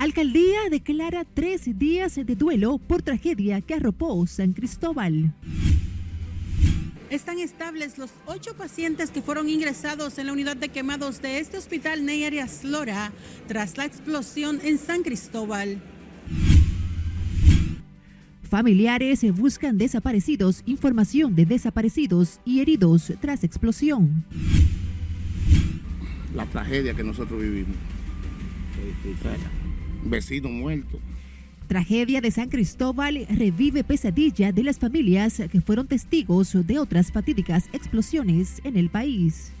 Alcaldía declara tres días de duelo por tragedia que arropó San Cristóbal. Están estables los ocho pacientes que fueron ingresados en la unidad de quemados de este hospital Ney Arias Lora tras la explosión en San Cristóbal. Familiares buscan desaparecidos, información de desaparecidos y heridos tras explosión. La tragedia que nosotros vivimos. Vecino muerto. Tragedia de San Cristóbal revive pesadilla de las familias que fueron testigos de otras fatídicas explosiones en el país.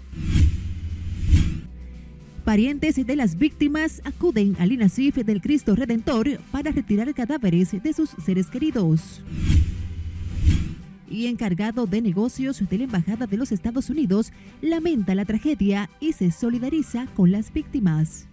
Parientes de las víctimas acuden al INASIF del Cristo Redentor para retirar cadáveres de sus seres queridos. Y encargado de negocios de la Embajada de los Estados Unidos lamenta la tragedia y se solidariza con las víctimas.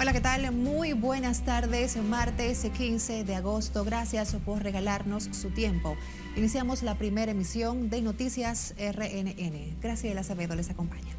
Hola, ¿qué tal? Muy buenas tardes, martes 15 de agosto. Gracias por regalarnos su tiempo. Iniciamos la primera emisión de Noticias RNN. Graciela Acevedo les acompaña.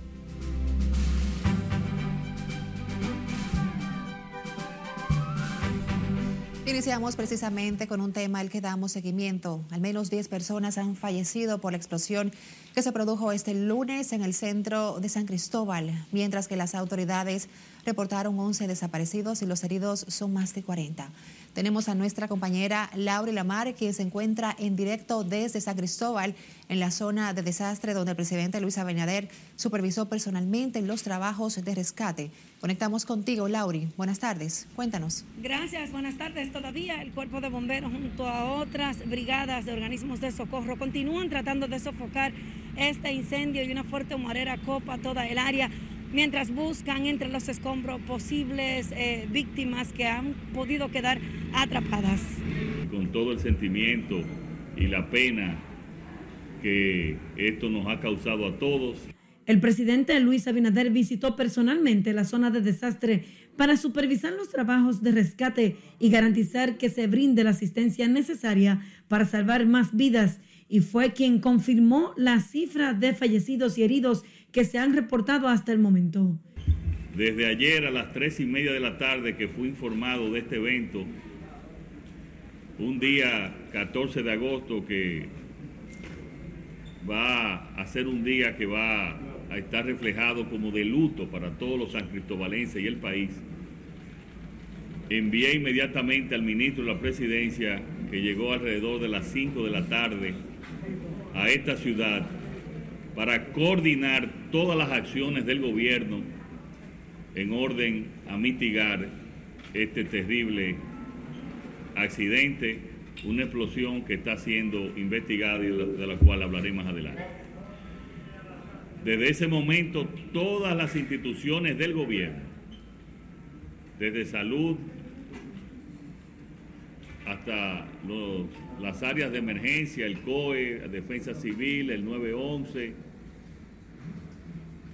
Iniciamos precisamente con un tema al que damos seguimiento. Al menos 10 personas han fallecido por la explosión que se produjo este lunes en el centro de San Cristóbal, mientras que las autoridades reportaron 11 desaparecidos y los heridos son más de 40. Tenemos a nuestra compañera Laura Lamar, quien se encuentra en directo desde San Cristóbal, en la zona de desastre donde el presidente Luis Abinader supervisó personalmente los trabajos de rescate. Conectamos contigo, Lauri. Buenas tardes. Cuéntanos. Gracias, buenas tardes. Todavía el Cuerpo de Bomberos junto a otras brigadas de organismos de socorro continúan tratando de sofocar este incendio y una fuerte humarera copa toda el área mientras buscan entre los escombros posibles eh, víctimas que han podido quedar atrapadas. Con todo el sentimiento y la pena que esto nos ha causado a todos. El presidente Luis Abinader visitó personalmente la zona de desastre para supervisar los trabajos de rescate y garantizar que se brinde la asistencia necesaria para salvar más vidas y fue quien confirmó la cifra de fallecidos y heridos que se han reportado hasta el momento. Desde ayer a las tres y media de la tarde que fui informado de este evento, un día 14 de agosto que va a ser un día que va a estar reflejado como de luto para todos los san cristobalenses y el país, envié inmediatamente al ministro de la presidencia, que llegó alrededor de las 5 de la tarde, a esta ciudad para coordinar todas las acciones del gobierno en orden a mitigar este terrible accidente, una explosión que está siendo investigada y de la cual hablaré más adelante. Desde ese momento, todas las instituciones del gobierno, desde salud hasta las áreas de emergencia, el COE, Defensa Civil, el 911,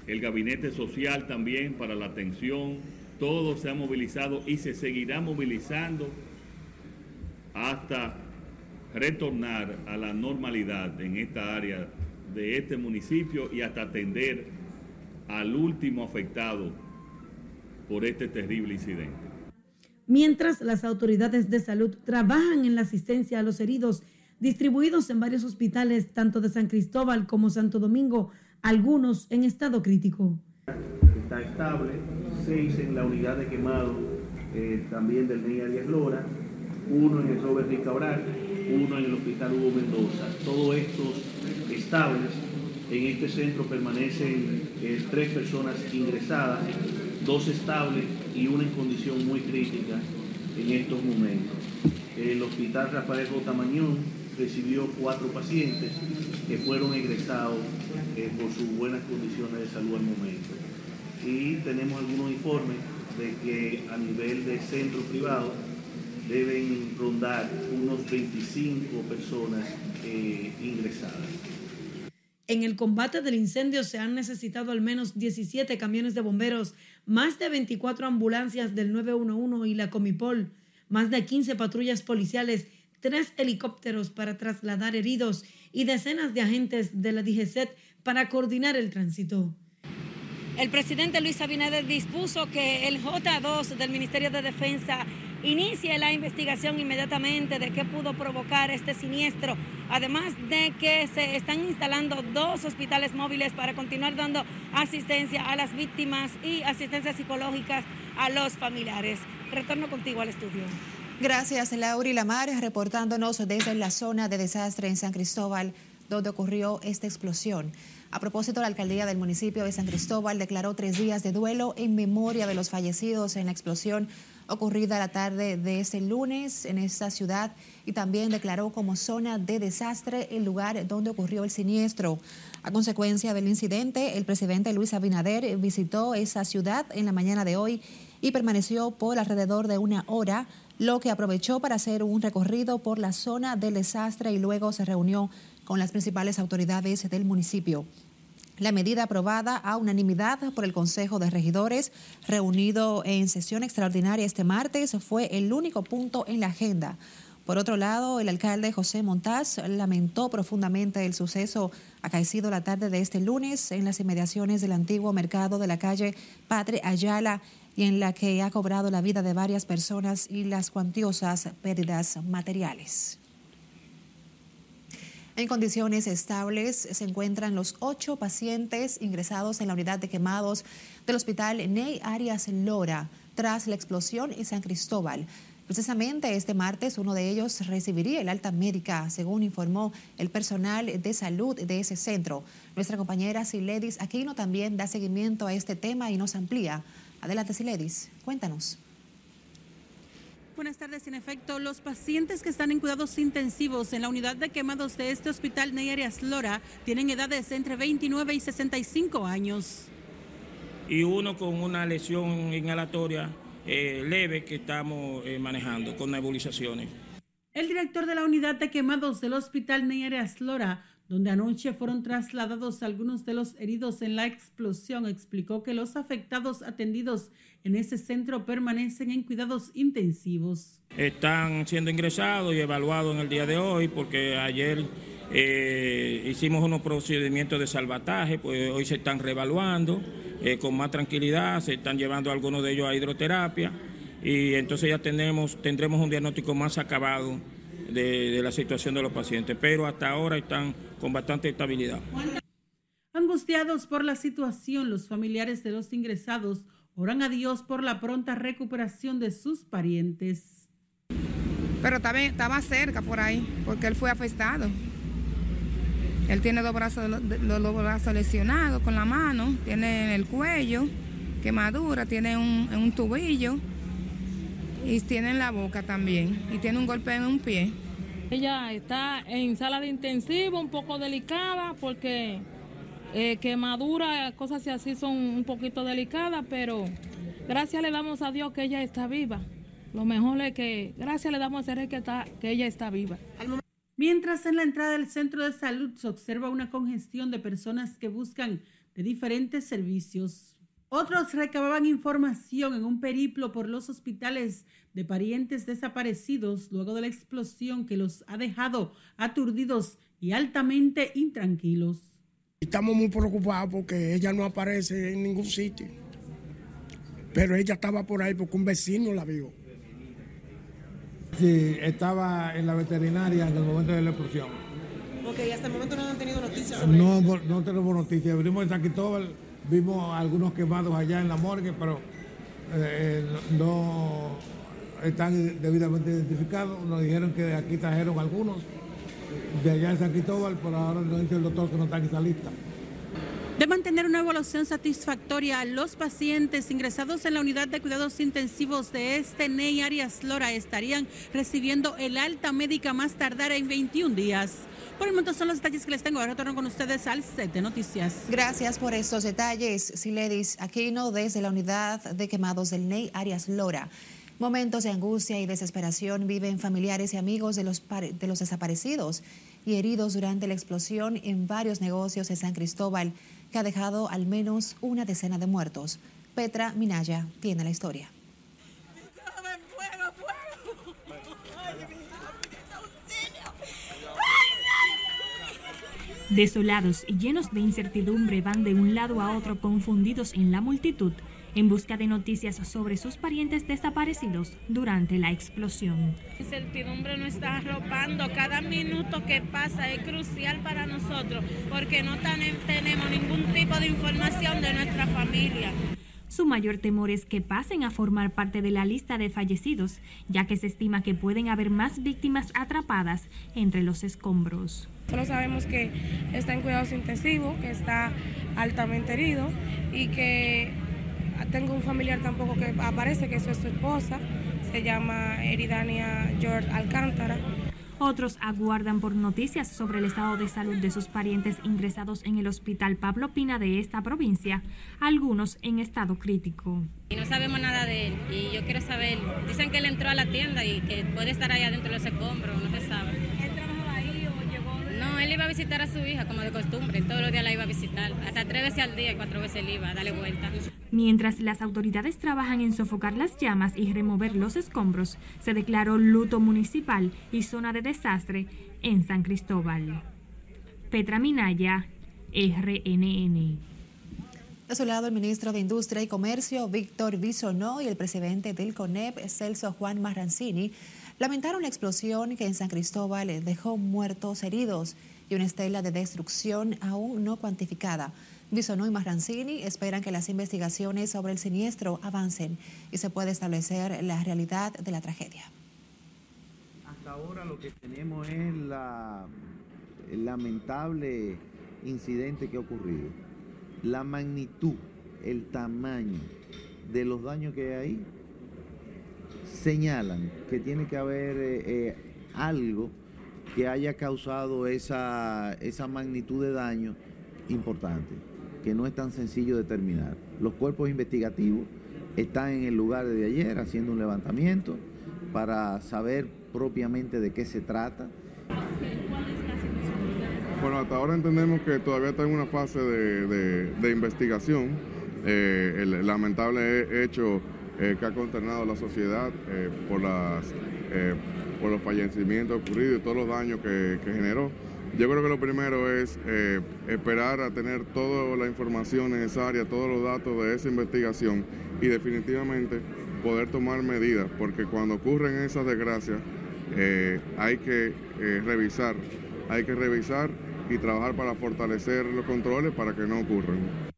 el Gabinete Social también para la atención, todo se ha movilizado y se seguirá movilizando hasta retornar a la normalidad en esta área de este municipio y hasta atender al último afectado por este terrible incidente mientras las autoridades de salud trabajan en la asistencia a los heridos distribuidos en varios hospitales, tanto de San Cristóbal como Santo Domingo, algunos en estado crítico. Está estable, seis en la unidad de quemado eh, también del Ney Arias Lora, uno en el Robert Cabral, uno en el Hospital Hugo Mendoza. Todos estos estables. En este centro permanecen eh, tres personas ingresadas, dos estables y una en condición muy crítica en estos momentos. El Hospital Rafael J. Recibió cuatro pacientes que fueron egresados eh, por sus buenas condiciones de salud al momento. Y tenemos algunos informes de que a nivel de centro privado deben rondar unos 25 personas eh, ingresadas. En el combate del incendio se han necesitado al menos 17 camiones de bomberos, más de 24 ambulancias del 911 y la Comipol, más de 15 patrullas policiales, tres helicópteros para trasladar heridos y decenas de agentes de la DGCET para coordinar el tránsito. El presidente Luis Abinader dispuso que el J2 del Ministerio de Defensa inicie la investigación inmediatamente de qué pudo provocar este siniestro, además de que se están instalando dos hospitales móviles para continuar dando asistencia a las víctimas y asistencia psicológica a los familiares. Retorno contigo al estudio. Gracias, Lauri Lamar, reportándonos desde la zona de desastre en San Cristóbal, donde ocurrió esta explosión. A propósito, la alcaldía del municipio de San Cristóbal declaró tres días de duelo en memoria de los fallecidos en la explosión ocurrida la tarde de este lunes en esta ciudad y también declaró como zona de desastre el lugar donde ocurrió el siniestro. A consecuencia del incidente, el presidente Luis Abinader visitó esa ciudad en la mañana de hoy y permaneció por alrededor de una hora lo que aprovechó para hacer un recorrido por la zona del desastre y luego se reunió con las principales autoridades del municipio. La medida aprobada a unanimidad por el Consejo de Regidores, reunido en sesión extraordinaria este martes, fue el único punto en la agenda. Por otro lado, el alcalde José Montaz lamentó profundamente el suceso acaecido la tarde de este lunes en las inmediaciones del antiguo mercado de la calle Padre Ayala y en la que ha cobrado la vida de varias personas y las cuantiosas pérdidas materiales. En condiciones estables se encuentran los ocho pacientes ingresados en la unidad de quemados del hospital Ney Arias Lora tras la explosión en San Cristóbal. Precisamente este martes uno de ellos recibiría el alta médica, según informó el personal de salud de ese centro. Nuestra compañera Siledis Aquino también da seguimiento a este tema y nos amplía Adelante, Siledis, cuéntanos. Buenas tardes. En efecto, los pacientes que están en cuidados intensivos en la unidad de quemados de este hospital Neyarias Lora tienen edades entre 29 y 65 años. Y uno con una lesión inhalatoria eh, leve que estamos eh, manejando con nebulizaciones. El director de la unidad de quemados del hospital Neyarias Lora donde anoche fueron trasladados algunos de los heridos en la explosión, explicó que los afectados atendidos en ese centro permanecen en cuidados intensivos. Están siendo ingresados y evaluados en el día de hoy porque ayer eh, hicimos unos procedimientos de salvataje, pues hoy se están reevaluando eh, con más tranquilidad, se están llevando algunos de ellos a hidroterapia y entonces ya tenemos, tendremos un diagnóstico más acabado de, la situación de los pacientes, pero hasta ahora están con bastante estabilidad. Angustiados por la situación, los familiares de los ingresados oran a Dios por la pronta recuperación de sus parientes. Pero estaba, estaba cerca por ahí, porque él fue afectado. Él tiene dos brazos, los, brazos lesionados con la mano, tiene en el cuello quemadura, tiene un, un tubillo y tiene en la boca también y tiene un golpe en un pie. Ella está en sala de intensivo, un poco delicada porque eh, quemadura, cosas así son un poquito delicadas, pero gracias le damos a Dios que ella está viva. Lo mejor es que gracias le damos a Dios que, está, que ella está viva. Mientras en la entrada del centro de salud se observa una congestión de personas que buscan de diferentes servicios otros recababan información en un periplo por los hospitales de parientes desaparecidos luego de la explosión que los ha dejado aturdidos y altamente intranquilos. Estamos muy preocupados porque ella no aparece en ningún sitio. Pero ella estaba por ahí porque un vecino la vio. Sí, estaba en la veterinaria en el momento de la explosión. Ok, hasta el momento no han tenido noticias No, no tenemos noticias. Abrimos en San Cristóbal Vimos algunos quemados allá en la morgue, pero eh, no están debidamente identificados. Nos dijeron que aquí trajeron algunos de allá en San Cristóbal, pero ahora nos dice el doctor que no están en esa lista. De mantener una evaluación satisfactoria, los pacientes ingresados en la unidad de cuidados intensivos de este NEI Arias Lora estarían recibiendo el alta médica más tardar en 21 días. Por el momento son los detalles que les tengo. Ahora retorno con ustedes al set de noticias. Gracias por estos detalles, Siledis Aquino, desde la unidad de quemados del NEI Arias Lora. Momentos de angustia y desesperación viven familiares y amigos de los, de los desaparecidos y heridos durante la explosión en varios negocios de San Cristóbal, que ha dejado al menos una decena de muertos. Petra Minaya tiene la historia. Desolados y llenos de incertidumbre van de un lado a otro confundidos en la multitud en busca de noticias sobre sus parientes desaparecidos durante la explosión. La incertidumbre nos está arropando, cada minuto que pasa es crucial para nosotros porque no tenemos ningún tipo de información de nuestra familia. Su mayor temor es que pasen a formar parte de la lista de fallecidos, ya que se estima que pueden haber más víctimas atrapadas entre los escombros. Solo sabemos que está en cuidados intensivos, que está altamente herido y que tengo un familiar tampoco que aparece, que eso es su esposa, se llama Eridania George Alcántara. Otros aguardan por noticias sobre el estado de salud de sus parientes ingresados en el hospital Pablo Pina de esta provincia, algunos en estado crítico. Y no sabemos nada de él y yo quiero saber, dicen que él entró a la tienda y que puede estar ahí adentro de los escombros, no se sabe. ¿Él trabajaba ahí o llegó? No, él iba a visitar a su hija como de costumbre, todos los días la iba a visitar, hasta tres veces al día y cuatro veces él iba a darle vuelta. Mientras las autoridades trabajan en sofocar las llamas y remover los escombros, se declaró luto municipal y zona de desastre en San Cristóbal. Petra Minaya, RNN. De su lado, el ministro de Industria y Comercio, Víctor Bisonó, y el presidente del CONEP, Celso Juan Marrancini, lamentaron la explosión que en San Cristóbal dejó muertos, heridos y una estela de destrucción aún no cuantificada. Bisonó y Marrancini esperan que las investigaciones sobre el siniestro avancen y se pueda establecer la realidad de la tragedia. Hasta ahora lo que tenemos es la, el lamentable incidente que ha ocurrido. La magnitud, el tamaño de los daños que hay señalan que tiene que haber eh, eh, algo que haya causado esa, esa magnitud de daño importante que no es tan sencillo determinar. Los cuerpos investigativos están en el lugar de ayer haciendo un levantamiento para saber propiamente de qué se trata. Bueno, hasta ahora entendemos que todavía está en una fase de, investigación. Eh, el lamentable hecho eh, que ha consternado la sociedad eh, por, las, por los fallecimientos ocurridos y todos los daños que generó. Yo creo que lo primero es eh, esperar a tener toda la información necesaria, todos los datos de esa investigación y definitivamente poder tomar medidas, porque cuando ocurren esas desgracias eh, hay que eh, revisar, hay que revisar y trabajar para fortalecer los controles para que no ocurran.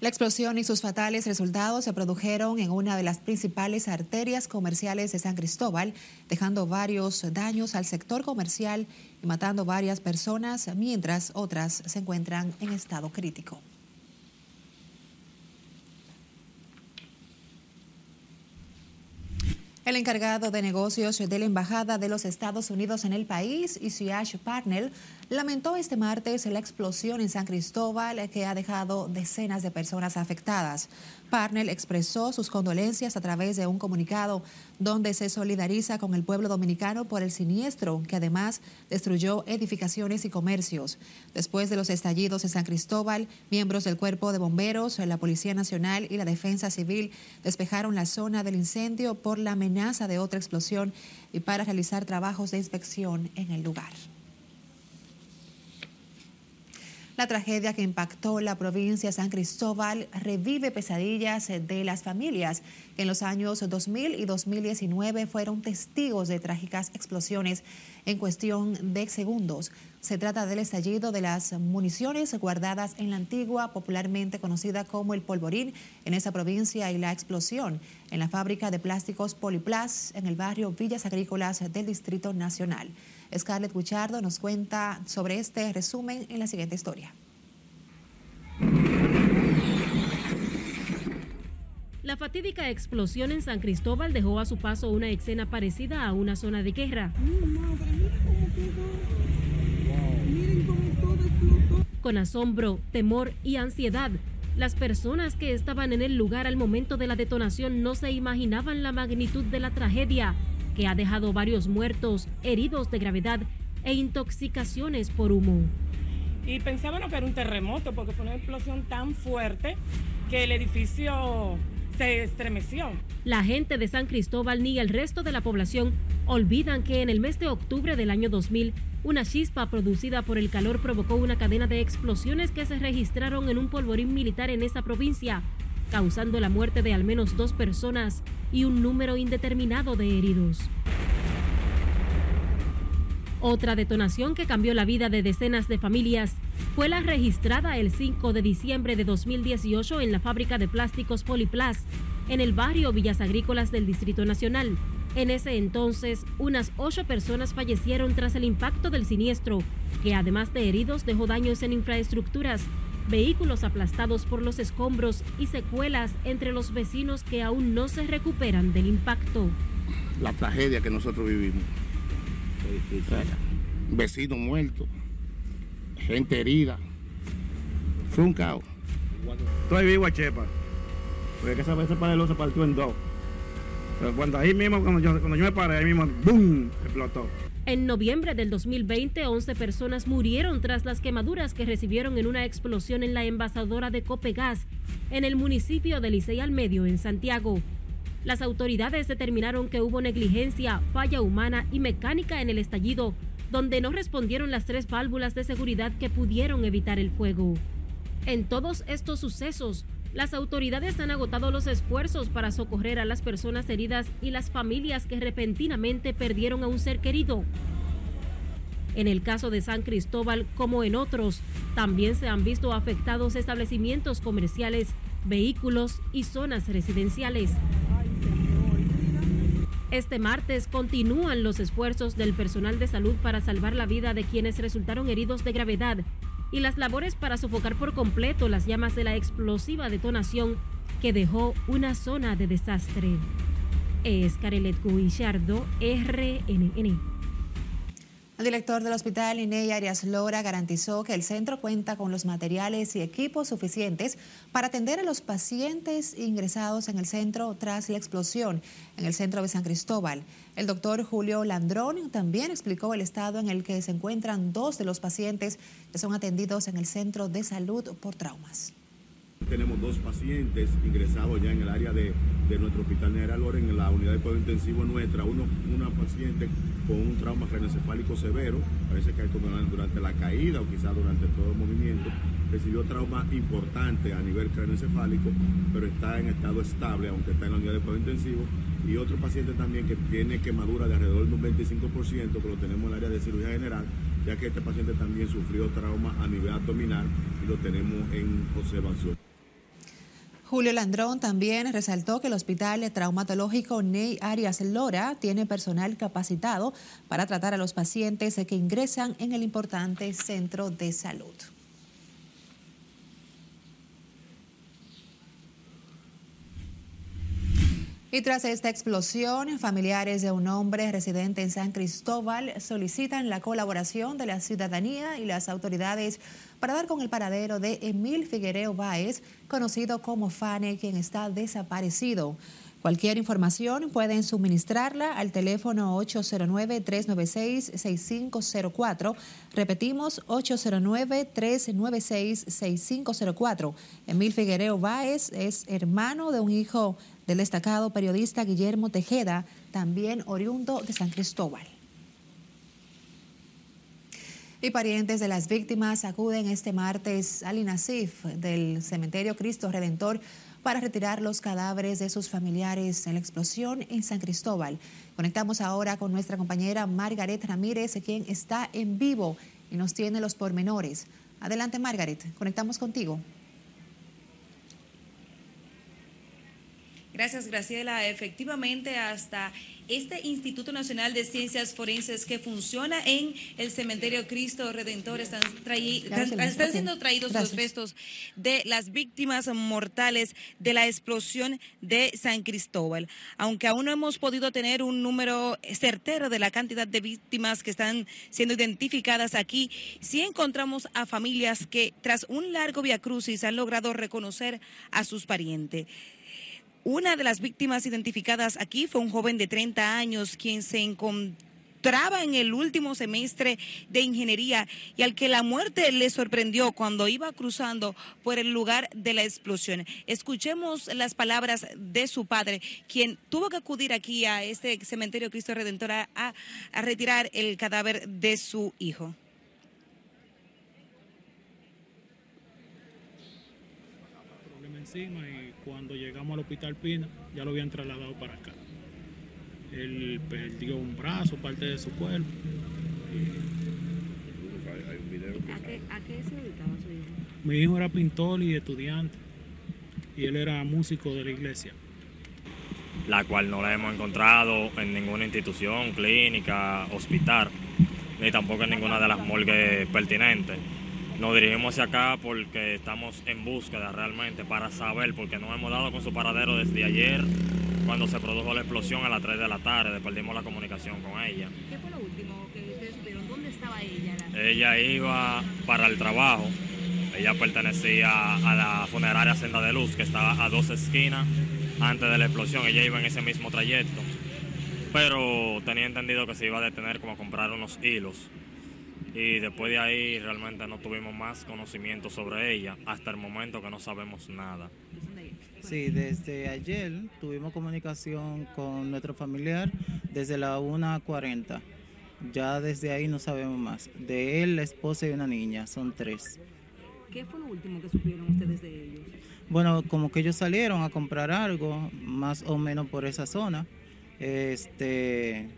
La explosión y sus fatales resultados se produjeron en una de las principales arterias comerciales de San Cristóbal, dejando varios daños al sector comercial y matando varias personas, mientras otras se encuentran en estado crítico. El encargado de negocios de la Embajada de los Estados Unidos en el país, Isiash Parnell, lamentó este martes la explosión en San Cristóbal que ha dejado decenas de personas afectadas. Parnell expresó sus condolencias a través de un comunicado donde se solidariza con el pueblo dominicano por el siniestro que además destruyó edificaciones y comercios. Después de los estallidos en San Cristóbal, miembros del Cuerpo de Bomberos, la Policía Nacional y la Defensa Civil despejaron la zona del incendio por la amenaza de otra explosión y para realizar trabajos de inspección en el lugar. La tragedia que impactó la provincia de San Cristóbal revive pesadillas de las familias que en los años 2000 y 2019 fueron testigos de trágicas explosiones en cuestión de segundos. Se trata del estallido de las municiones guardadas en la antigua, popularmente conocida como el polvorín, en esa provincia y la explosión en la fábrica de plásticos Poliplas en el barrio Villas Agrícolas del Distrito Nacional. Scarlett Guchardo nos cuenta sobre este resumen en la siguiente historia. La fatídica explosión en San Cristóbal dejó a su paso una escena parecida a una zona de guerra. Con asombro, temor y ansiedad, las personas que estaban en el lugar al momento de la detonación no se imaginaban la magnitud de la tragedia que ha dejado varios muertos, heridos de gravedad e intoxicaciones por humo. Y pensábamos que era un terremoto porque fue una explosión tan fuerte que el edificio se estremeció. La gente de San Cristóbal ni el resto de la población olvidan que en el mes de octubre del año 2000 Una chispa producida por el calor provocó una cadena de explosiones que se registraron en un polvorín militar en esa provincia, causando la muerte de al menos dos personas y un número indeterminado de heridos. Otra detonación que cambió la vida de decenas de familias fue la registrada el 5 de diciembre de 2018 en la fábrica de plásticos Poliplas, en el barrio Villas Agrícolas del Distrito Nacional. En ese entonces, unas ocho personas fallecieron tras el impacto del siniestro, que además de heridos dejó daños en infraestructuras, vehículos aplastados por los escombros y secuelas entre los vecinos que aún no se recuperan del impacto. La tragedia que nosotros vivimos. Vecinos muertos, gente herida. Fue un caos. Estoy vivo a Chepa. Porque esa vez panelo se partió en dos. Pero cuando ahí mismo, cuando yo, cuando yo me paré, ahí mismo, ¡boom! explotó. En noviembre del 2020, 11 personas murieron tras las quemaduras que recibieron en una explosión en la envasadora de Copegas, en el municipio de Licey al Medio, en Santiago. Las autoridades determinaron que hubo negligencia, falla humana y mecánica en el estallido, donde no respondieron las tres válvulas de seguridad que pudieron evitar el fuego. En todos estos sucesos, las autoridades han agotado los esfuerzos para socorrer a las personas heridas y las familias que repentinamente perdieron a un ser querido. En el caso de San Cristóbal, como en otros, también se han visto afectados establecimientos comerciales, vehículos y zonas residenciales. Este martes continúan los esfuerzos del personal de salud para salvar la vida de quienes resultaron heridos de gravedad y las labores para sofocar por completo las llamas de la explosiva detonación que dejó una zona de desastre. Es Carelet Guillardo, RNN. El director del hospital Iney Arias Lora garantizó que el centro cuenta con los materiales y equipos suficientes para atender a los pacientes ingresados en el centro tras la explosión en el centro de San Cristóbal. El doctor Julio Landrón también explicó el estado en el que se encuentran dos de los pacientes que son atendidos en el centro de salud por traumas. Tenemos dos pacientes ingresados ya en el área de, nuestro hospital Nera Loren, en la unidad de cuidado intensivo nuestra. Uno, una paciente con un trauma craneoencefálico severo, parece que durante la caída o quizás durante todo el movimiento, recibió trauma importante a nivel craneoencefálico, pero está en estado estable, aunque está en la unidad de cuidado intensivo. Y otro paciente también que tiene quemadura de alrededor de un 25%, que lo tenemos en el área de cirugía general, ya que este paciente también sufrió trauma a nivel abdominal y lo tenemos en observación. Julio Landrón también resaltó que el Hospital Traumatológico Ney Arias Lora tiene personal capacitado para tratar a los pacientes que ingresan en el importante centro de salud. Y tras esta explosión, familiares de un hombre residente en San Cristóbal solicitan la colaboración de la ciudadanía y las autoridades para dar con el paradero de Emil Figuereo Báez, conocido como Fane, quien está desaparecido. Cualquier información pueden suministrarla al teléfono 809-396-6504. Repetimos, 809-396-6504. Emil Figuereo Báez es hermano de un hijo del destacado periodista Guillermo Tejeda, también oriundo de San Cristóbal. Y parientes de las víctimas acuden este martes al INASIF del Cementerio Cristo Redentor para retirar los cadáveres de sus familiares en la explosión en San Cristóbal. Conectamos ahora con nuestra compañera Margaret Ramírez, quien está en vivo y nos tiene los pormenores. Adelante, Margaret, conectamos contigo. Gracias, Graciela. Efectivamente, hasta este Instituto Nacional de Ciencias Forenses que funciona en el Cementerio Cristo Redentor están, están siendo traídos los restos de las víctimas mortales de la explosión de San Cristóbal. Aunque aún no hemos podido tener un número certero de la cantidad de víctimas que están siendo identificadas aquí, sí encontramos a familias que tras un largo viacrucis han logrado reconocer a sus parientes. Una de las víctimas identificadas aquí fue un joven de 30 años quien se entraba en el último semestre de ingeniería y al que la muerte le sorprendió cuando iba cruzando por el lugar de la explosión. Escuchemos las palabras de su padre, quien tuvo que acudir aquí a este cementerio Cristo Redentor a, retirar el cadáver de su hijo. Cuando llegamos al hospital Pina ya lo habían trasladado para acá. Él perdió un brazo, parte de su cuerpo. ¿A qué, se dedicaba su hijo? Mi hijo era pintor y estudiante y él era músico de la iglesia. La cual no la hemos encontrado en ninguna institución, clínica, hospital, ni tampoco en ninguna de las morgues pertinentes. Nos dirigimos hacia acá porque estamos en búsqueda realmente para saber, porque no hemos dado con su paradero desde ayer, cuando se produjo la explosión a las 3 de la tarde, perdimos la comunicación con ella. ¿Qué fue lo último que ustedes supieron? ¿Dónde estaba ella? Ella iba para el trabajo, ella pertenecía a la funeraria Senda de Luz, que estaba a dos esquinas antes de la explosión, ella iba en ese mismo trayecto, pero tenía entendido que se iba a detener como a comprar unos hilos y después de ahí realmente no tuvimos más conocimiento sobre ella hasta el momento que no sabemos nada. Sí, desde ayer tuvimos comunicación con nuestro familiar desde la 1.40. Ya desde ahí no sabemos más. De él, la esposa y una niña, son tres. ¿Qué fue lo último que supieron ustedes de ellos? Bueno, como que ellos salieron a comprar algo, más o menos por esa zona. Este,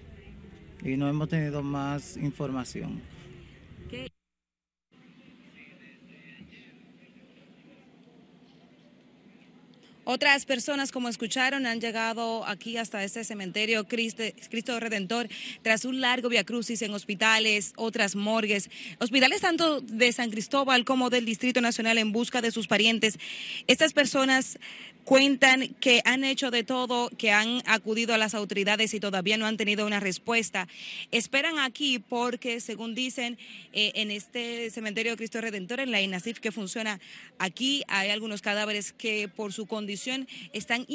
y no hemos tenido más información. Otras personas, como escucharon, han llegado aquí hasta este cementerio Cristo, Redentor tras un largo viacrucis en hospitales, otras morgues, hospitales tanto de San Cristóbal como del Distrito Nacional en busca de sus parientes. Estas personas cuentan que han hecho de todo, que han acudido a las autoridades y todavía no han tenido una respuesta. Esperan aquí porque, según dicen, eh, en este cementerio Cristo Redentor, en la INASIF que funciona aquí, hay algunos cadáveres que por su condición están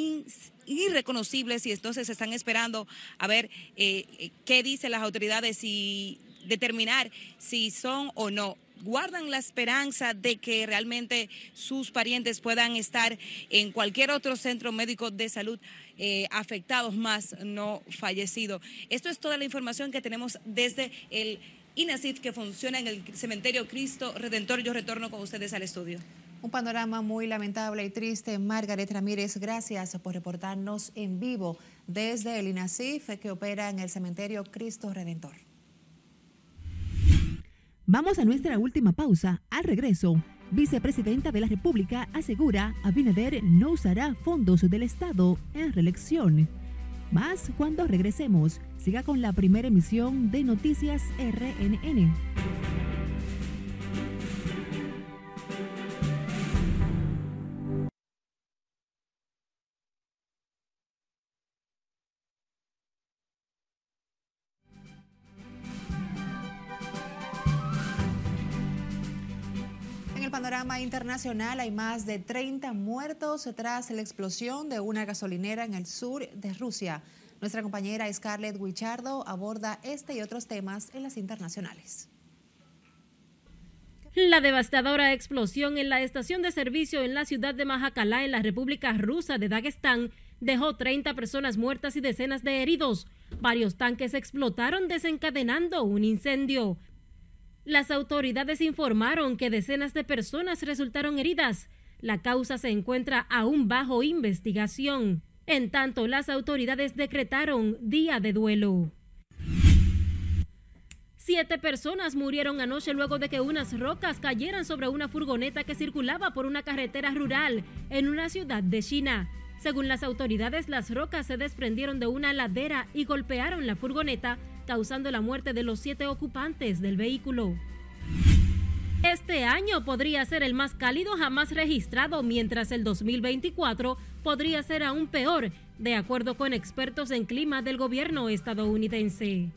irreconocibles y entonces están esperando a ver eh, qué dicen las autoridades y determinar si son o no guardan la esperanza de que realmente sus parientes puedan estar en cualquier otro centro médico de salud eh, afectados más, no fallecidos. Esto es toda la información que tenemos desde el INACIF que funciona en el cementerio Cristo Redentor. Yo retorno con ustedes al estudio. Un panorama muy lamentable y triste. Margaret Ramírez, gracias por reportarnos en vivo desde el INACIF que opera en el cementerio Cristo Redentor. Vamos a nuestra última pausa. Al regreso, vicepresidenta de la República asegura Abinader no usará fondos del Estado en reelección. Más cuando regresemos. Siga con la primera emisión de Noticias RNN. Internacional hay más de 30 muertos tras la explosión de una gasolinera en el sur de Rusia. Nuestra compañera Scarlett Wichardo aborda este y otros temas en las internacionales. La devastadora explosión en la estación de servicio en la ciudad de Majakala, en la República Rusa de Dagestán, dejó 30 personas muertas y decenas de heridos. Varios tanques explotaron desencadenando un incendio. Las autoridades informaron que decenas de personas resultaron heridas. La causa se encuentra aún bajo investigación. En tanto, las autoridades decretaron día de duelo. Siete personas murieron anoche luego de que unas rocas cayeran sobre una furgoneta que circulaba por una carretera rural en una ciudad de China. Según las autoridades, las rocas se desprendieron de una ladera y golpearon la furgoneta, causando la muerte de los siete ocupantes del vehículo. Este año podría ser el más cálido jamás registrado, mientras el 2024 podría ser aún peor, de acuerdo con expertos en clima del gobierno estadounidense.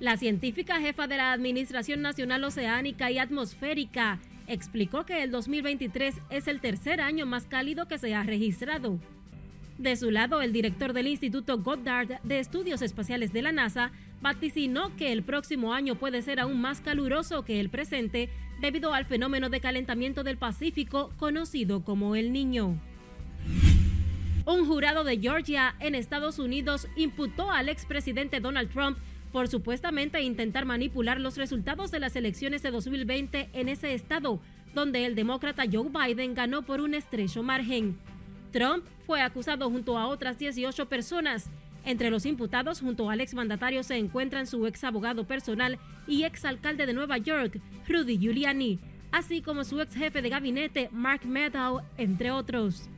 La científica jefa de la Administración Nacional Oceánica y Atmosférica explicó que el 2023 es el tercer año más cálido que se ha registrado. De su lado, el director del Instituto Goddard de Estudios Espaciales de la NASA vaticinó que el próximo año puede ser aún más caluroso que el presente debido al fenómeno de calentamiento del Pacífico conocido como el Niño. Un jurado de Georgia en Estados Unidos imputó al expresidente Donald Trump por supuestamente intentar manipular los resultados de las elecciones de 2020 en ese estado, donde el demócrata Joe Biden ganó por un estrecho margen. Trump fue acusado junto a otras 18 personas. Entre los imputados junto al exmandatario se encuentran su ex abogado personal y ex alcalde de Nueva York, Rudy Giuliani, así como su ex jefe de gabinete, Mark Meadow, entre otros.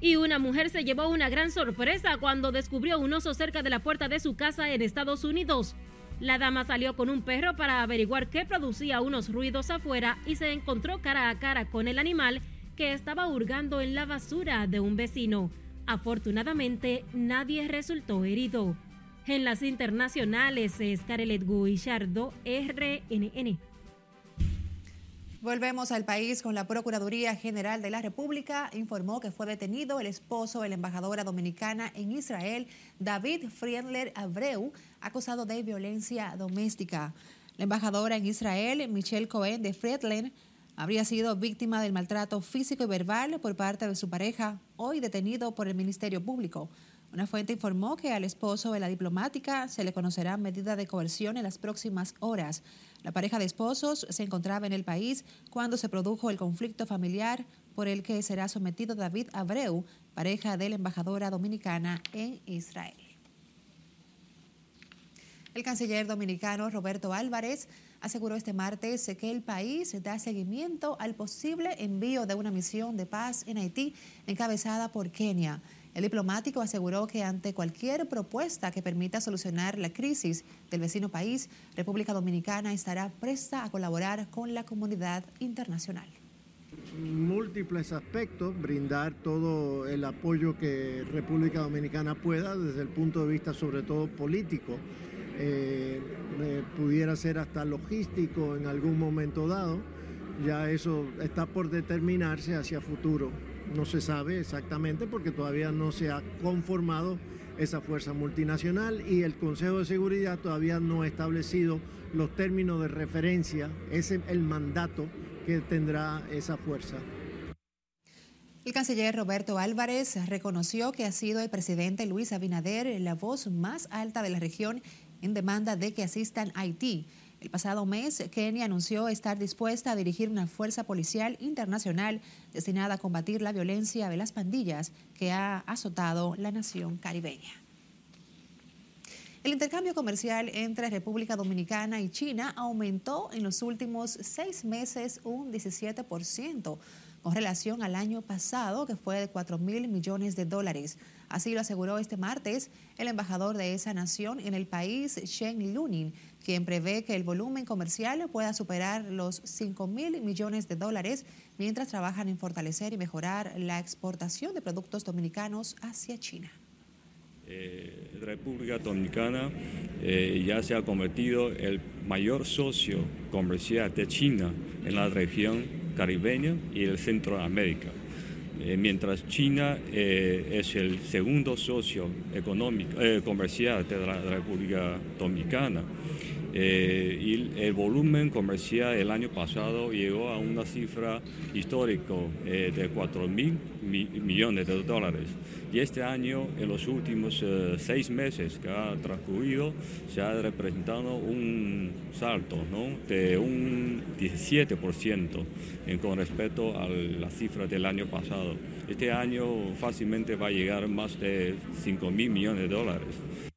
Y una mujer se llevó una gran sorpresa cuando descubrió un oso cerca de la puerta de su casa en Estados Unidos. La dama salió con un perro para averiguar qué producía unos ruidos afuera y se encontró cara a cara con el animal que estaba hurgando en la basura de un vecino. Afortunadamente, nadie resultó herido. En las internacionales, Scarlett Guillardo, RNN. Volvemos al país con la Procuraduría General de la República. Informó que fue detenido el esposo de la embajadora dominicana en Israel, David Friedler Abreu, acusado de violencia doméstica. La embajadora en Israel, Michelle Cohen de Friedler, habría sido víctima del maltrato físico y verbal por parte de su pareja, hoy detenido por el Ministerio Público. Una fuente informó que al esposo de la diplomática se le conocerá medida de coerción en las próximas horas. La pareja de esposos se encontraba en el país cuando se produjo el conflicto familiar por el que será sometido David Abreu, pareja de la embajadora dominicana en Israel. El canciller dominicano Roberto Álvarez aseguró este martes que el país da seguimiento al posible envío de una misión de paz en Haití encabezada por Kenia. El diplomático aseguró que ante cualquier propuesta que permita solucionar la crisis del vecino país, República Dominicana estará presta a colaborar con la comunidad internacional. Múltiples aspectos, brindar todo el apoyo que República Dominicana pueda desde el punto de vista sobre todo político, eh, eh, pudiera ser hasta logístico en algún momento dado, ya eso está por determinarse hacia futuro. No se sabe exactamente porque todavía no se ha conformado esa fuerza multinacional y el Consejo de Seguridad todavía no ha establecido los términos de referencia, ese el mandato que tendrá esa fuerza. El canciller Roberto Álvarez reconoció que ha sido el presidente Luis Abinader la voz más alta de la región en demanda de que asistan a Haití. El pasado mes, Kenia anunció estar dispuesta a dirigir una fuerza policial internacional destinada a combatir la violencia de las pandillas que ha azotado la nación caribeña. El intercambio comercial entre República Dominicana y China aumentó en los últimos seis meses un 17% con relación al año pasado, que fue de 4 mil millones de dólares. Así lo aseguró este martes el embajador de esa nación en el país, Shen Lunin, quien prevé que el volumen comercial pueda superar los 5 mil millones de dólares mientras trabajan en fortalecer y mejorar la exportación de productos dominicanos hacia China. Eh, República Dominicana eh, ya se ha convertido el mayor socio comercial de China en la región caribeña y el Centroamérica. Eh, mientras China es el segundo socio económico, comercial de la República Dominicana. Eh, el volumen comercial el año pasado llegó a una cifra histórica eh, de 4 mil millones de dólares. Y este año, en los últimos eh, seis meses que ha transcurrido, se ha representado un salto de un 17% en, con respecto a la cifra del año pasado. Este año fácilmente va a llegar más de 5 mil millones de dólares.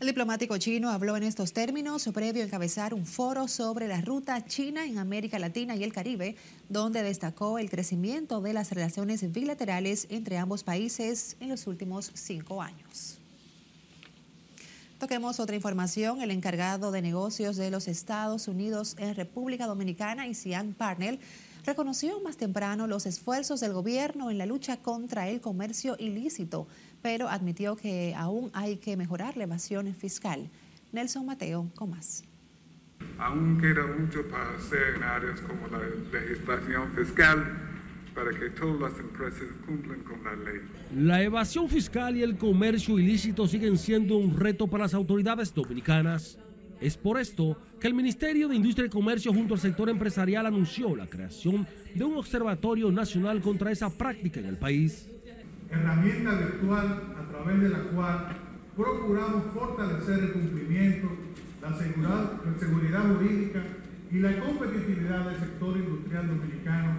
El diplomático chino habló en estos términos previo a encabezar un foro sobre la ruta china en América Latina y el Caribe, donde destacó el crecimiento de las relaciones bilaterales entre ambos países en los últimos cinco años. Toquemos otra información. El encargado de negocios de los Estados Unidos en República Dominicana, Isian Parnell, reconoció más temprano los esfuerzos del gobierno en la lucha contra el comercio ilícito pero admitió que aún hay que mejorar la evasión fiscal. Nelson Mateo, con más. Aún queda mucho para hacer en áreas como la legislación fiscal, para que todas las empresas cumplan con la ley. La evasión fiscal y el comercio ilícito siguen siendo un reto para las autoridades dominicanas. Es por esto que el Ministerio de Industria y Comercio junto al sector empresarial anunció la creación de un observatorio nacional contra esa práctica en el país. Herramienta virtual a través de la cual procuramos fortalecer el cumplimiento, la seguridad, jurídica y la competitividad del sector industrial dominicano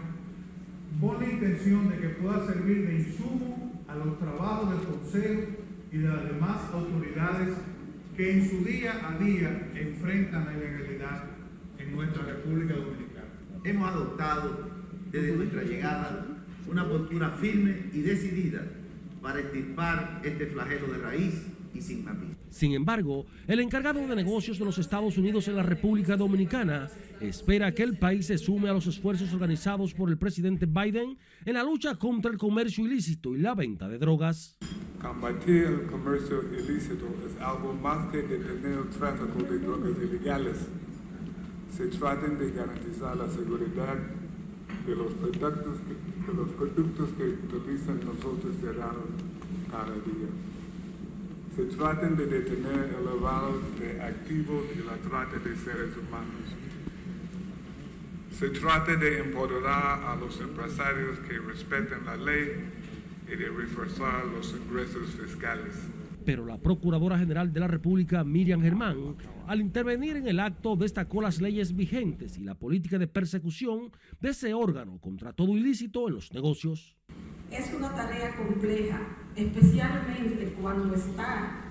con la intención de que pueda servir de insumo a los trabajos del Consejo y de las demás autoridades que en su día a día enfrentan la ilegalidad en nuestra República Dominicana. Hemos adoptado desde nuestra llegada una postura firme y decidida para extirpar este flagelo de raíz y sin matiz. Sin embargo, el encargado de negocios de los Estados Unidos en la República Dominicana espera que el país se sume a los esfuerzos organizados por el presidente Biden en la lucha contra el comercio ilícito y la venta de drogas. Combatir el comercio ilícito es algo más que detener el tráfico de drogas ilegales. Se trata de garantizar la seguridad de los productos que, de los productos que utilizan nosotros cerrados cada día se traten de detener el lavado de activos y la trata de seres humanos. Se trata de empoderar a los empresarios que respeten la ley y de reforzar los ingresos fiscales. Pero la Procuradora General de la República, Miriam Germán, al intervenir en el acto destacó las leyes vigentes y la política de persecución de ese órgano contra todo ilícito en los negocios. Es una tarea compleja, especialmente cuando está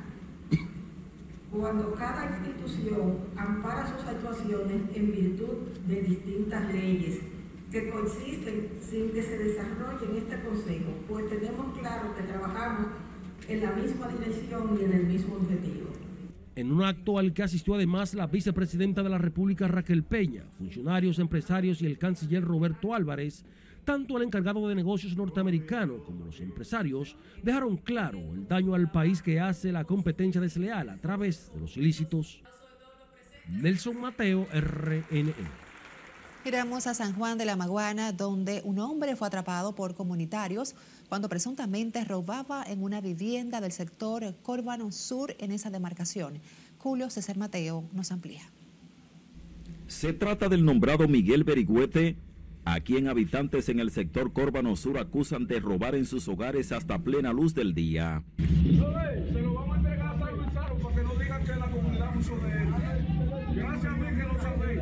cuando cada institución ampara sus actuaciones en virtud de distintas leyes que coexisten sin que se desarrollen este Consejo, pues tenemos claro que trabajamos en la misma dirección y en el mismo objetivo. En un acto al que asistió además la vicepresidenta de la República Raquel Peña, funcionarios, empresarios y el canciller Roberto Álvarez, tanto el encargado de negocios norteamericano como los empresarios dejaron claro el daño al país que hace la competencia desleal a través de los ilícitos. Nelson Mateo, RNE. Giramos a San Juan de la Maguana, donde un hombre fue atrapado por comunitarios cuando presuntamente robaba en una vivienda del sector Corbano Sur en esa demarcación. Julio César Mateo nos amplía. Se trata del nombrado Miguel Berigüete, a quien habitantes en el sector Córbano Sur acusan de robar en sus hogares hasta plena luz del día. Se lo vamos a entregar a Salvo para que no digan que la comunidad de él. Gracias a mí que lo sabéis.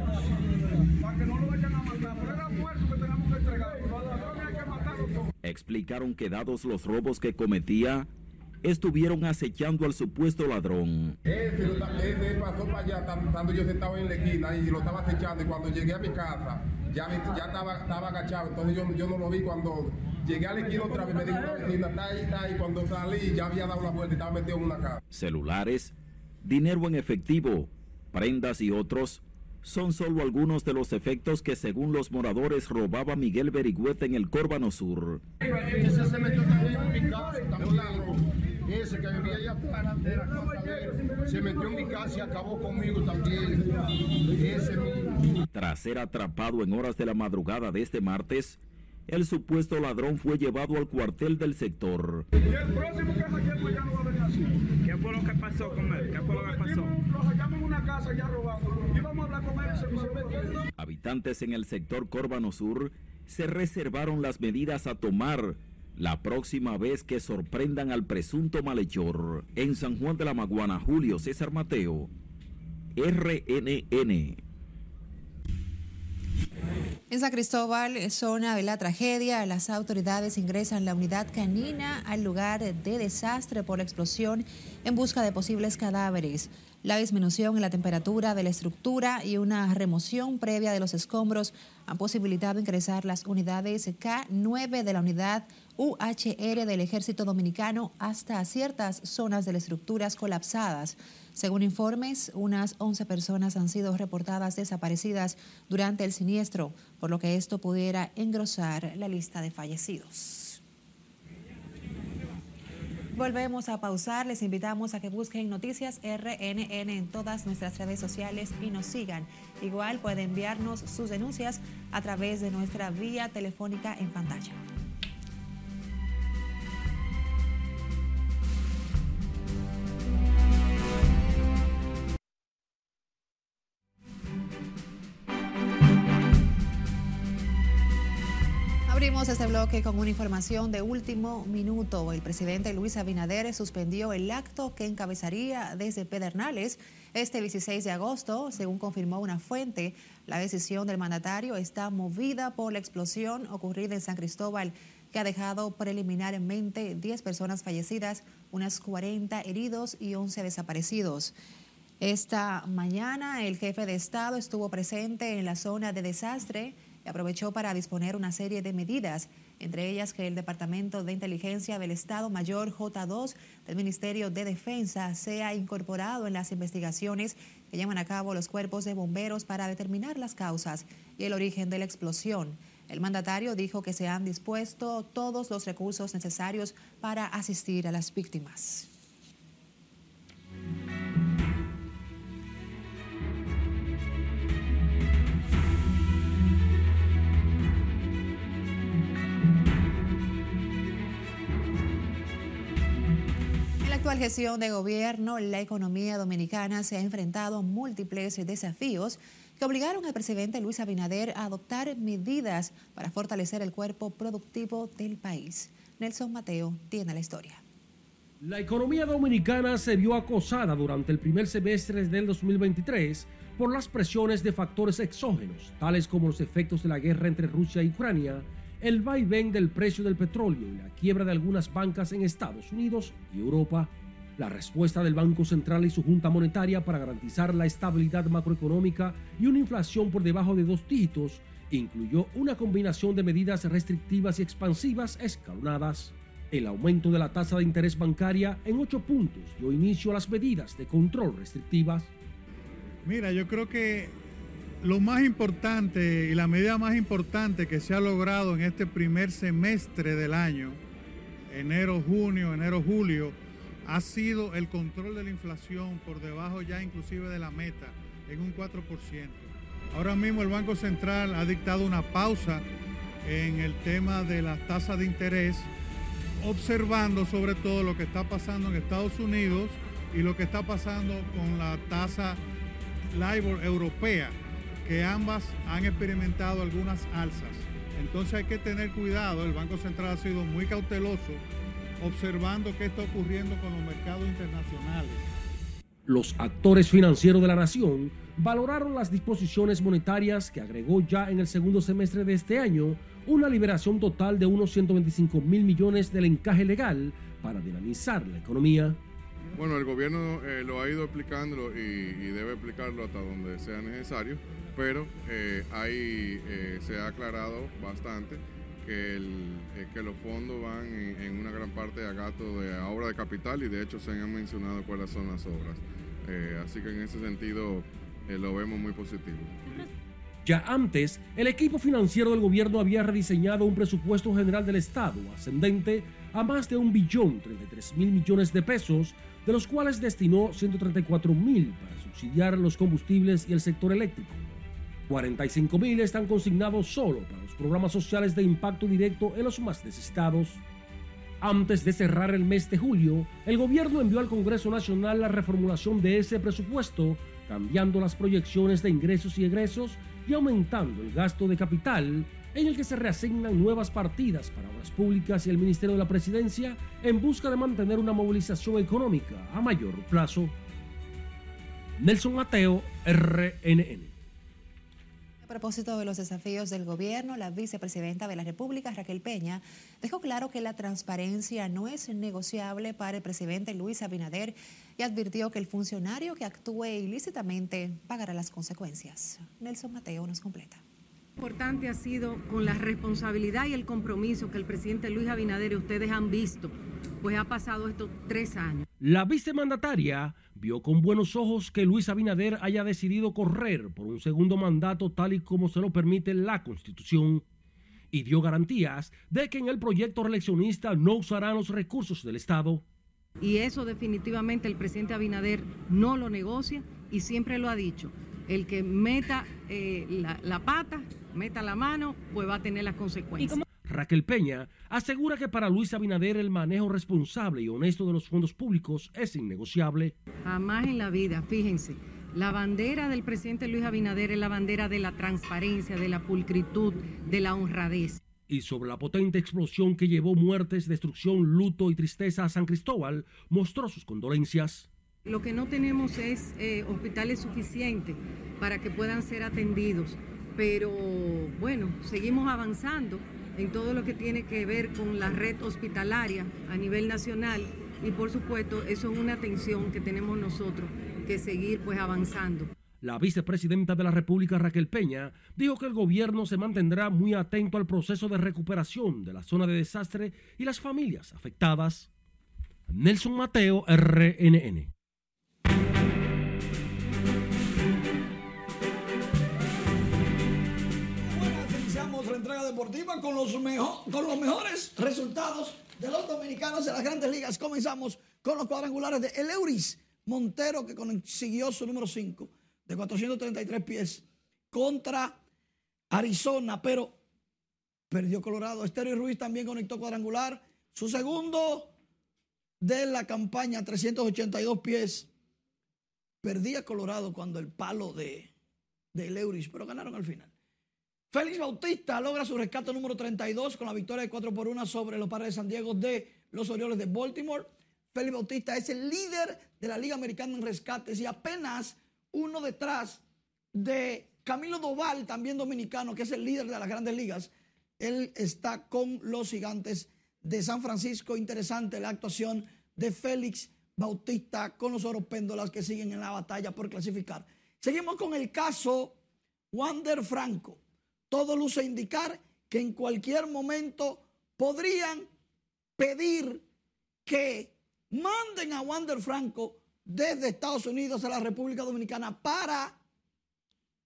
Para que no lo vayan a matar. Pero era muerto que tenemos que entregar. Los ladrones hay que matarlos. Explicaron que dados los robos que cometía, estuvieron acechando al supuesto ladrón. Ese, ese pasó para allá cuando yo estaba en la esquina y lo estaba acechando y cuando llegué a mi casa ya, ya estaba, estaba, agachado, entonces yo, yo, no lo vi cuando llegué a la esquina otra vez, me dijo vecina, está ahí, está ahí, cuando salí ya había dado una vuelta y estaba metido en una casa. Celulares, dinero en efectivo, prendas y otros son solo algunos de los efectos que según los moradores robaba Miguel Berigüete en el Córbano Sur. Ese que vivía allá se metió en mi casa y acabó conmigo también. Tras ser atrapado en horas de la madrugada de este martes, el supuesto ladrón fue llevado al cuartel del sector. Y el próximo que se ya no va a venir así. ¿Qué fue lo que pasó con él? ¿Qué fue lo que pasó? Lo hallamos en una casa ya robado. Íbamos a hablar con él y se metió. Habitantes en el sector Córbano Sur se reservaron las medidas a tomar la próxima vez que sorprendan al presunto malhechor en San Juan de la Maguana, Julio César Mateo, RNN. En San Cristóbal, zona de la tragedia, las autoridades ingresan la unidad canina al lugar de desastre por la explosión en busca de posibles cadáveres. La disminución en la temperatura de la estructura y una remoción previa de los escombros han posibilitado ingresar las unidades K9 de la unidad UHR del Ejército Dominicano hasta ciertas zonas de las estructuras colapsadas. Según informes, unas 11 personas han sido reportadas desaparecidas durante el siniestro, por lo que esto pudiera engrosar la lista de fallecidos. Volvemos a pausar. Les invitamos a que busquen Noticias RNN en todas nuestras redes sociales y nos sigan. Igual pueden enviarnos sus denuncias a través de nuestra vía telefónica en pantalla. Abrimos este bloque con una información de último minuto. El presidente Luis Abinader suspendió el acto que encabezaría desde Pedernales este 16 de agosto. Según confirmó una fuente, la decisión del mandatario está movida por la explosión ocurrida en San Cristóbal, que ha dejado preliminarmente 10 personas fallecidas, unas 40 heridos y 11 desaparecidos. Esta mañana el jefe de Estado estuvo presente en la zona de desastre aprovechó para disponer una serie de medidas, entre ellas que el Departamento de Inteligencia del Estado Mayor J2 del Ministerio de Defensa sea incorporado en las investigaciones que llevan a cabo los cuerpos de bomberos para determinar las causas y el origen de la explosión. El mandatario dijo que se han dispuesto todos los recursos necesarios para asistir a las víctimas. Actual gestión de gobierno, la economía dominicana se ha enfrentado a múltiples desafíos que obligaron al presidente Luis Abinader a adoptar medidas para fortalecer el cuerpo productivo del país. Nelson Mateo tiene la historia. La economía dominicana se vio acosada durante el primer semestre del 2023 por las presiones de factores exógenos, tales como los efectos de la guerra entre Rusia y Ucrania, el vaivén del precio del petróleo y la quiebra de algunas bancas en Estados Unidos y Europa, la respuesta del Banco Central y su Junta Monetaria para garantizar la estabilidad macroeconómica y una inflación por debajo de dos dígitos incluyó una combinación de medidas restrictivas y expansivas escalonadas. El aumento de la tasa de interés bancaria en ocho puntos dio inicio a las medidas de control restrictivas. Mira, yo creo que lo más importante y la medida más importante que se ha logrado en este primer semestre del año, enero, junio, enero, julio, ha sido el control de la inflación por debajo ya inclusive de la meta en un 4%. Ahora mismo el Banco Central ha dictado una pausa en el tema de las tasas de interés, observando sobre todo lo que está pasando en Estados Unidos y lo que está pasando con la tasa LIBOR europea que ambas han experimentado algunas alzas. Entonces hay que tener cuidado, el Banco Central ha sido muy cauteloso observando qué está ocurriendo con los mercados internacionales. Los actores financieros de la nación valoraron las disposiciones monetarias que agregó ya en el segundo semestre de este año una liberación total de unos 125 mil millones del encaje legal para dinamizar la economía. Bueno, el gobierno eh, lo ha ido explicando y, debe explicarlo hasta donde sea necesario pero eh, ahí eh, se ha aclarado bastante que, que los fondos van en, una gran parte a gasto de obra de capital y de hecho se han mencionado cuáles son las obras. así que en ese sentido lo vemos muy positivo. Ya antes, el equipo financiero del gobierno había rediseñado un presupuesto general del Estado ascendente a más de un billón 33 mil millones de pesos, de los cuales destinó 134 mil para subsidiar los combustibles y el sector eléctrico. 45 mil están consignados solo para los programas sociales de impacto directo en los más necesitados. Antes de cerrar el mes de julio, el gobierno envió al Congreso Nacional la reformulación de ese presupuesto, cambiando las proyecciones de ingresos y egresos y aumentando el gasto de capital, en el que se reasignan nuevas partidas para obras públicas y el Ministerio de la Presidencia en busca de mantener una movilización económica a mayor plazo. Nelson Mateo, RNN. A propósito de los desafíos del gobierno, la vicepresidenta de la República, Raquel Peña, dejó claro que la transparencia no es negociable para el presidente Luis Abinader y advirtió que el funcionario que actúe ilícitamente pagará las consecuencias. Nelson Mateo nos completa importante ha sido con la responsabilidad y el compromiso que el presidente Luis Abinader y ustedes han visto, pues ha pasado estos tres años. La vicemandataria vio con buenos ojos que Luis Abinader haya decidido correr por un segundo mandato tal y como se lo permite la Constitución y dio garantías de que en el proyecto reeleccionista no usarán los recursos del Estado. Y eso definitivamente el presidente Abinader no lo negocia y siempre lo ha dicho. El que meta eh, la, la pata, meta la mano, pues va a tener las consecuencias. Raquel Peña asegura que para Luis Abinader el manejo responsable y honesto de los fondos públicos es innegociable. Jamás en la vida, fíjense, la bandera del presidente Luis Abinader es la bandera de la transparencia, de la pulcritud, de la honradez. Y sobre la potente explosión que llevó muertes, destrucción, luto y tristeza a San Cristóbal, mostró sus condolencias. Lo que no tenemos es eh, hospitales suficientes para que puedan ser atendidos, pero bueno, seguimos avanzando en todo lo que tiene que ver con la red hospitalaria a nivel nacional y por supuesto eso es una atención que tenemos nosotros que seguir pues avanzando. La vicepresidenta de la República, Raquel Peña, dijo que el gobierno se mantendrá muy atento al proceso de recuperación de la zona de desastre y las familias afectadas. Nelson Mateo, RNN. Entrega deportiva con los, mejor, con los mejores resultados de los dominicanos en las grandes ligas. Comenzamos con los cuadrangulares de El Euris Montero, que consiguió su número 5 de 433 pies contra Arizona, pero perdió Colorado. Estero y Ruiz también conectó cuadrangular. Su segundo de la campaña, 382 pies. Perdía Colorado cuando el palo de, de Leuris, pero ganaron al final. Félix Bautista logra su rescate número 32 con la victoria de 4 por 1 sobre los padres de San Diego de los Orioles de Baltimore. Félix Bautista es el líder de la Liga Americana en rescates y apenas uno detrás de Camilo Doval, también dominicano, que es el líder de las grandes ligas. Él está con los gigantes de San Francisco. Interesante la actuación de Félix Bautista con los oropéndolas que siguen en la batalla por clasificar. Seguimos con el caso Wander Franco. Todo luce indicar que en cualquier momento podrían pedir que manden a Wander Franco desde Estados Unidos a la República Dominicana para,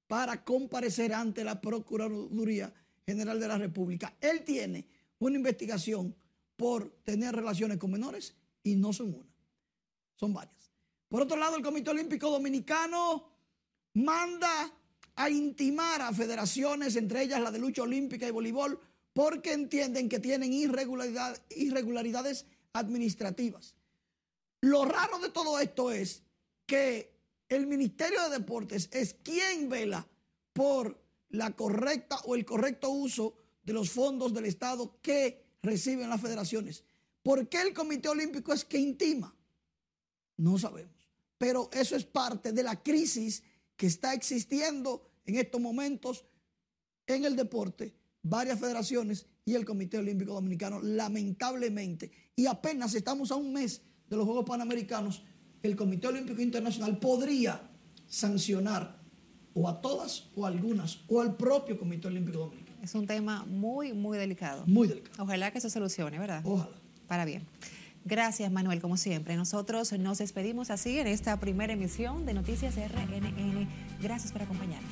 para comparecer ante la Procuraduría General de la República. Él tiene una investigación por tener relaciones con menores y no son una, son varias. Por otro lado, el Comité Olímpico Dominicano manda a intimar a federaciones, entre ellas la de lucha olímpica y voleibol, porque entienden que tienen irregularidad, irregularidades administrativas. Lo raro de todo esto es que el Ministerio de Deportes es quien vela por la correcta o el correcto uso de los fondos del Estado que reciben las federaciones. ¿Por qué el Comité Olímpico es que intima? No sabemos. Pero eso es parte de la crisis que está existiendo en estos momentos en el deporte, varias federaciones y el Comité Olímpico Dominicano, lamentablemente. Y apenas estamos a un mes de los Juegos Panamericanos, el Comité Olímpico Internacional podría sancionar o a todas o a algunas o al propio Comité Olímpico Dominicano. Es un tema muy, muy delicado. Muy delicado. Ojalá que se solucione, ¿verdad? Ojalá. Para bien. Gracias, Manuel, como siempre. Nosotros nos despedimos así en esta primera emisión de Noticias RNN. Gracias por acompañarnos.